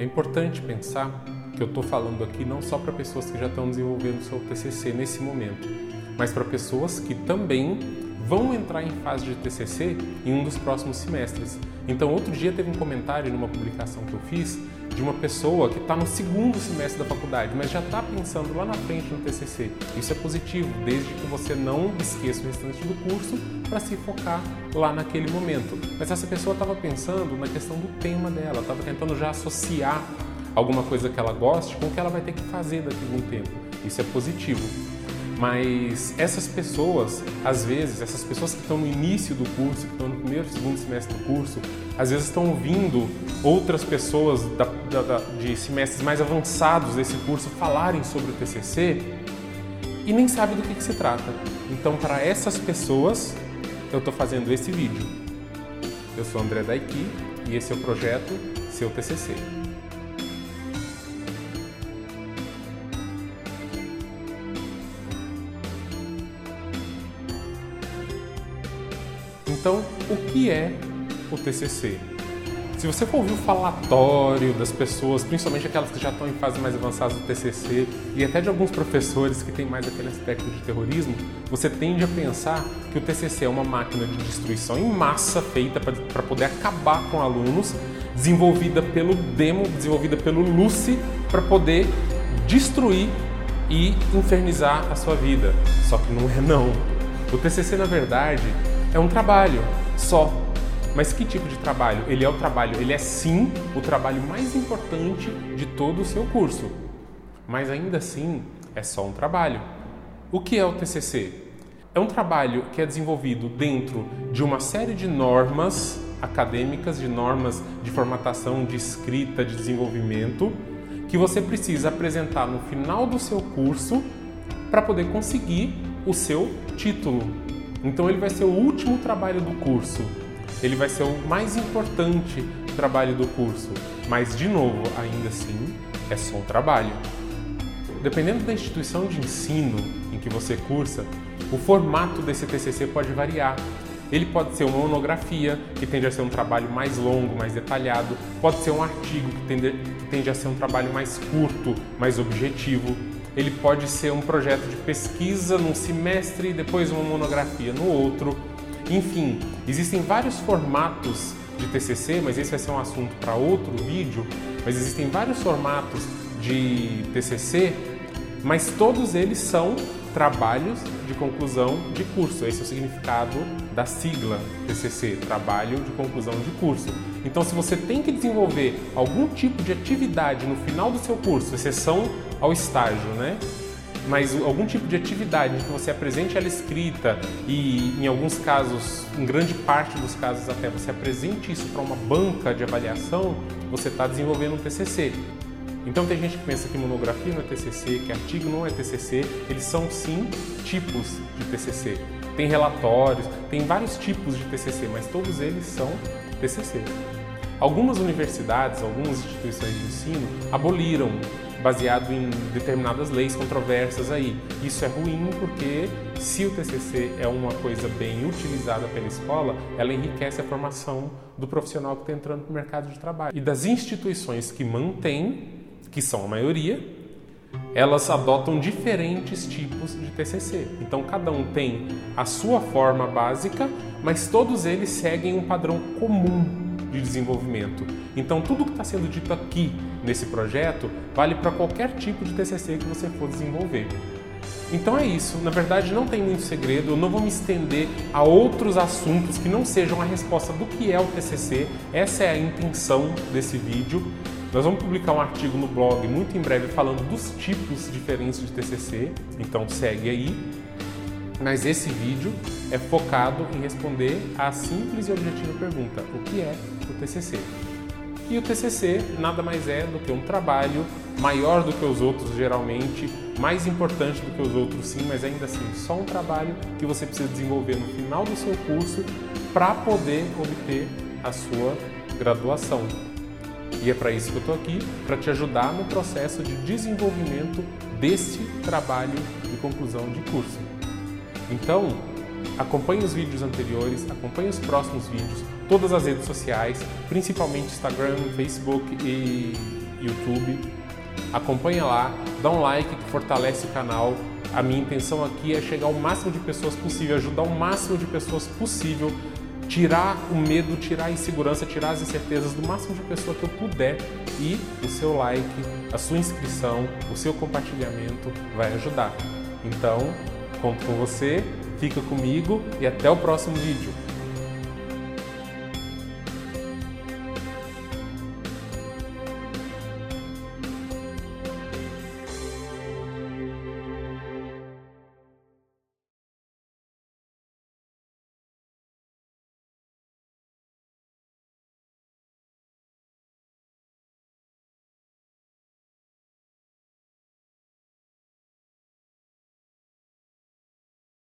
É importante pensar que eu estou falando aqui não só para pessoas que já estão desenvolvendo seu TCC nesse momento, mas para pessoas que também vão entrar em fase de TCC em um dos próximos semestres. Então, outro dia teve um comentário numa publicação que eu fiz de uma pessoa que está no segundo semestre da faculdade, mas já está pensando lá na frente no TCC. Isso é positivo, desde que você não esqueça o restante do curso para se focar lá naquele momento. Mas essa pessoa estava pensando na questão do tema dela, estava tentando já associar alguma coisa que ela goste com o que ela vai ter que fazer daqui a algum tempo. Isso é positivo. Mas essas pessoas, às vezes, essas pessoas que estão no início do curso, que estão no primeiro, segundo semestre do curso, às vezes estão ouvindo outras pessoas da, da, de semestres mais avançados desse curso falarem sobre o TCC e nem sabem do que, que se trata. Então, para essas pessoas, eu estou fazendo esse vídeo. Eu sou André Daiki e esse é o projeto Seu TCC. Então, o que é o TCC? Se você for ouvir o falatório das pessoas, principalmente aquelas que já estão em fase mais avançada do TCC e até de alguns professores que têm mais aquele aspecto de terrorismo, você tende a pensar que o TCC é uma máquina de destruição em massa feita para poder acabar com alunos, desenvolvida pelo Demo, desenvolvida pelo Lucy, para poder destruir e infernizar a sua vida. Só que não é não. O TCC, na verdade, é um trabalho só. Mas que tipo de trabalho? Ele é o trabalho, ele é sim o trabalho mais importante de todo o seu curso. Mas ainda assim, é só um trabalho. O que é o TCC? É um trabalho que é desenvolvido dentro de uma série de normas acadêmicas, de normas de formatação, de escrita, de desenvolvimento, que você precisa apresentar no final do seu curso para poder conseguir o seu título, então ele vai ser o último trabalho do curso. Ele vai ser o mais importante trabalho do curso. Mas de novo, ainda assim, é só um trabalho. Dependendo da instituição de ensino em que você cursa, o formato desse TCC pode variar. Ele pode ser uma monografia, que tende a ser um trabalho mais longo, mais detalhado, pode ser um artigo, que tende, que tende a ser um trabalho mais curto, mais objetivo ele pode ser um projeto de pesquisa num semestre depois uma monografia no outro. Enfim, existem vários formatos de TCC, mas esse vai ser um assunto para outro vídeo. Mas existem vários formatos de TCC, mas todos eles são trabalhos de conclusão de curso. Esse é o significado da sigla TCC, trabalho de conclusão de curso. Então, se você tem que desenvolver algum tipo de atividade no final do seu curso, exceção ao estágio, né? Mas algum tipo de atividade que você apresente ela escrita e, em alguns casos, em grande parte dos casos até, você apresente isso para uma banca de avaliação, você está desenvolvendo um TCC. Então tem gente que pensa que monografia não é TCC, que artigo não é TCC, eles são sim tipos de TCC. Tem relatórios, tem vários tipos de TCC, mas todos eles são TCC. Algumas universidades, algumas instituições de ensino aboliram baseado em determinadas leis controversas aí. Isso é ruim porque se o TCC é uma coisa bem utilizada pela escola, ela enriquece a formação do profissional que está entrando no mercado de trabalho. E das instituições que mantêm, que são a maioria, elas adotam diferentes tipos de TCC. Então cada um tem a sua forma básica, mas todos eles seguem um padrão comum de desenvolvimento. Então, tudo que está sendo dito aqui nesse projeto vale para qualquer tipo de TCC que você for desenvolver. Então é isso, na verdade não tem muito segredo, eu não vou me estender a outros assuntos que não sejam a resposta do que é o TCC, essa é a intenção desse vídeo. Nós vamos publicar um artigo no blog muito em breve falando dos tipos diferentes de TCC, então segue aí. Mas esse vídeo é focado em responder a simples e objetiva pergunta: o que é o TCC? E o TCC nada mais é do que um trabalho maior do que os outros, geralmente, mais importante do que os outros, sim, mas ainda assim só um trabalho que você precisa desenvolver no final do seu curso para poder obter a sua graduação. E é para isso que eu estou aqui, para te ajudar no processo de desenvolvimento desse trabalho de conclusão de curso. Então, acompanhe os vídeos anteriores, acompanhe os próximos vídeos, todas as redes sociais, principalmente Instagram, Facebook e, YouTube. Acompanha lá, dá um like que fortalece o canal. A minha intenção aqui é chegar ao máximo de pessoas possível, ajudar o máximo de pessoas possível, tirar o medo, tirar a insegurança, tirar as incertezas do máximo de pessoa que eu puder. E o seu like, a sua inscrição, o seu compartilhamento vai ajudar. Então, conto com você, fica comigo e até o próximo vídeo.